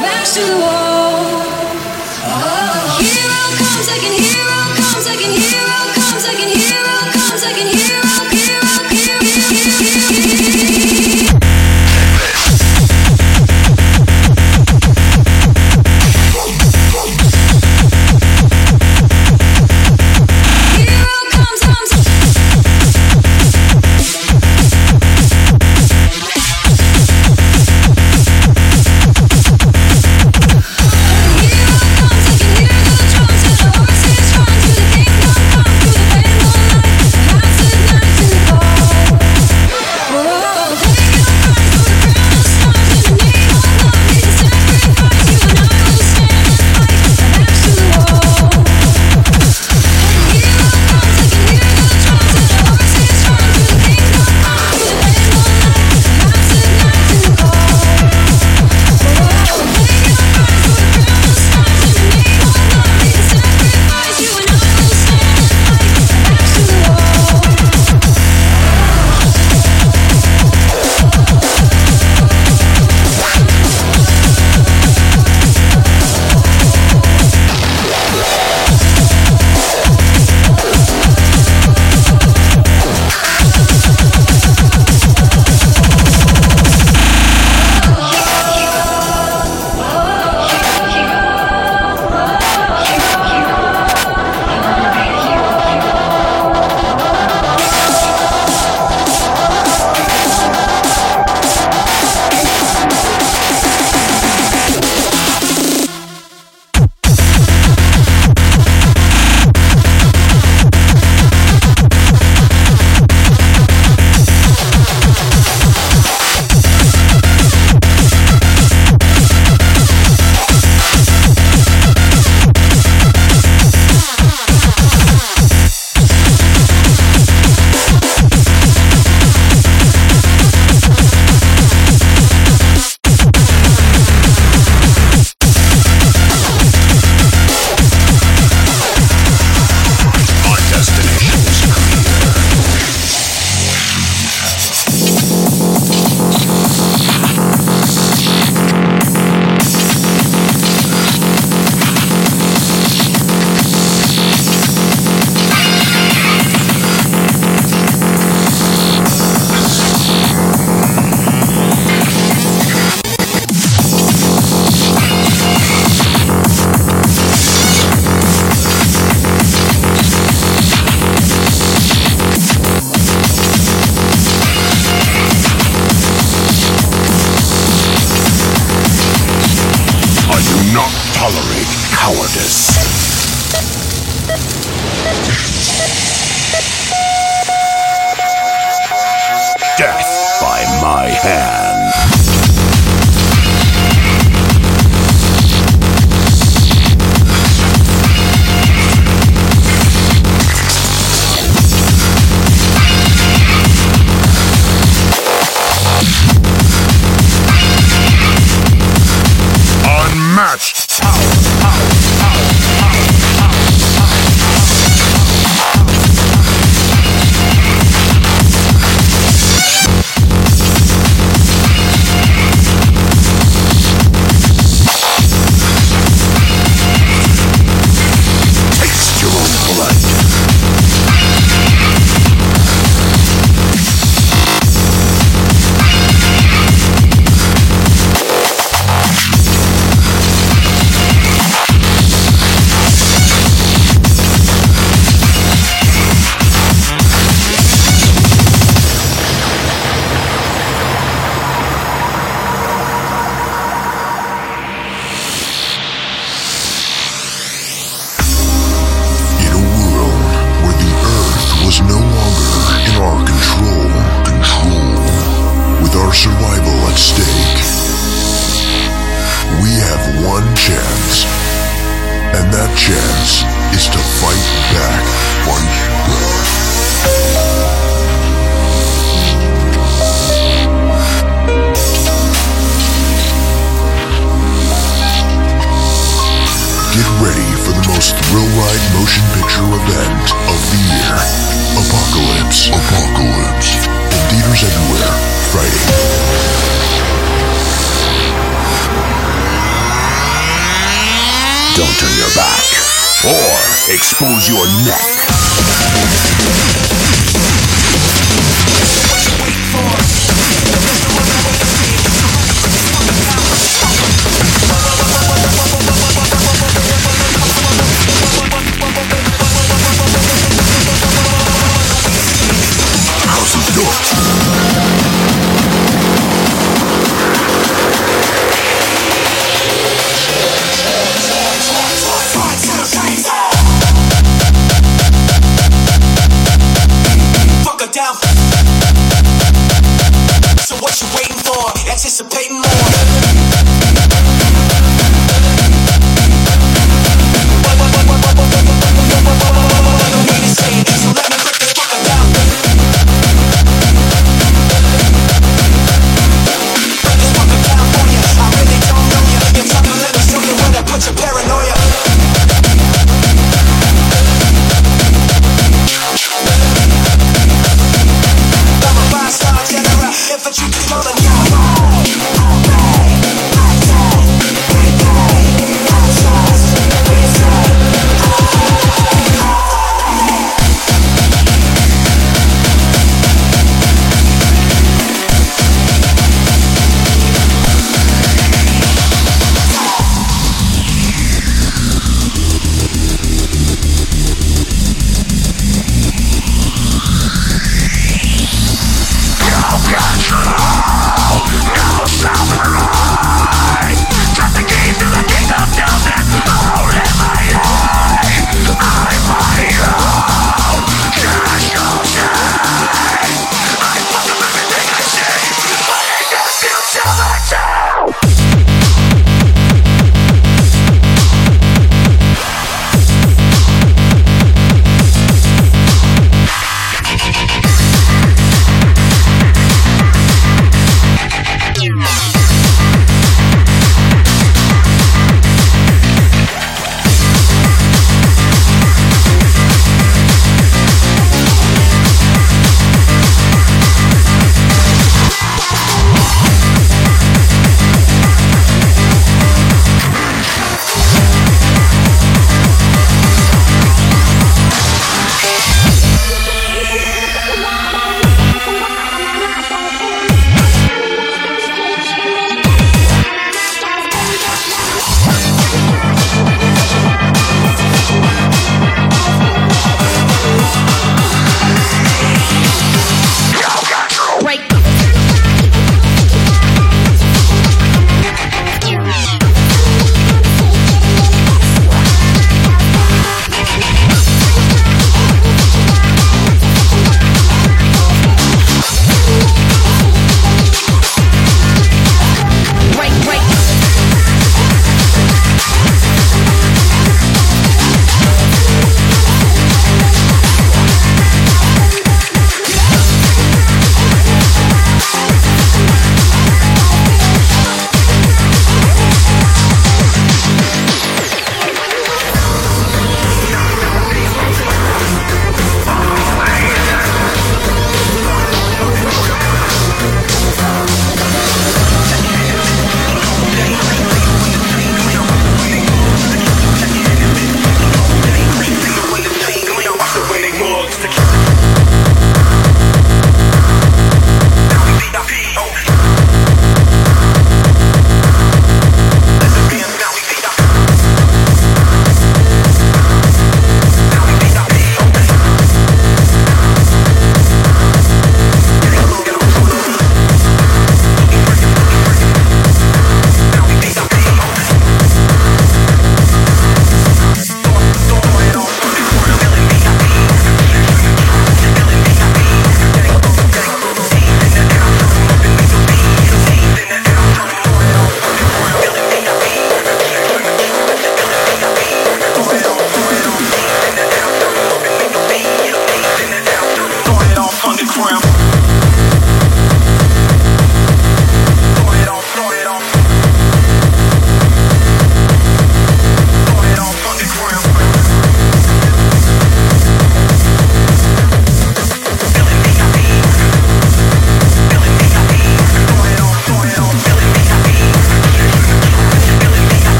back to the wall. Oh, oh, oh. hero comes, I can hear.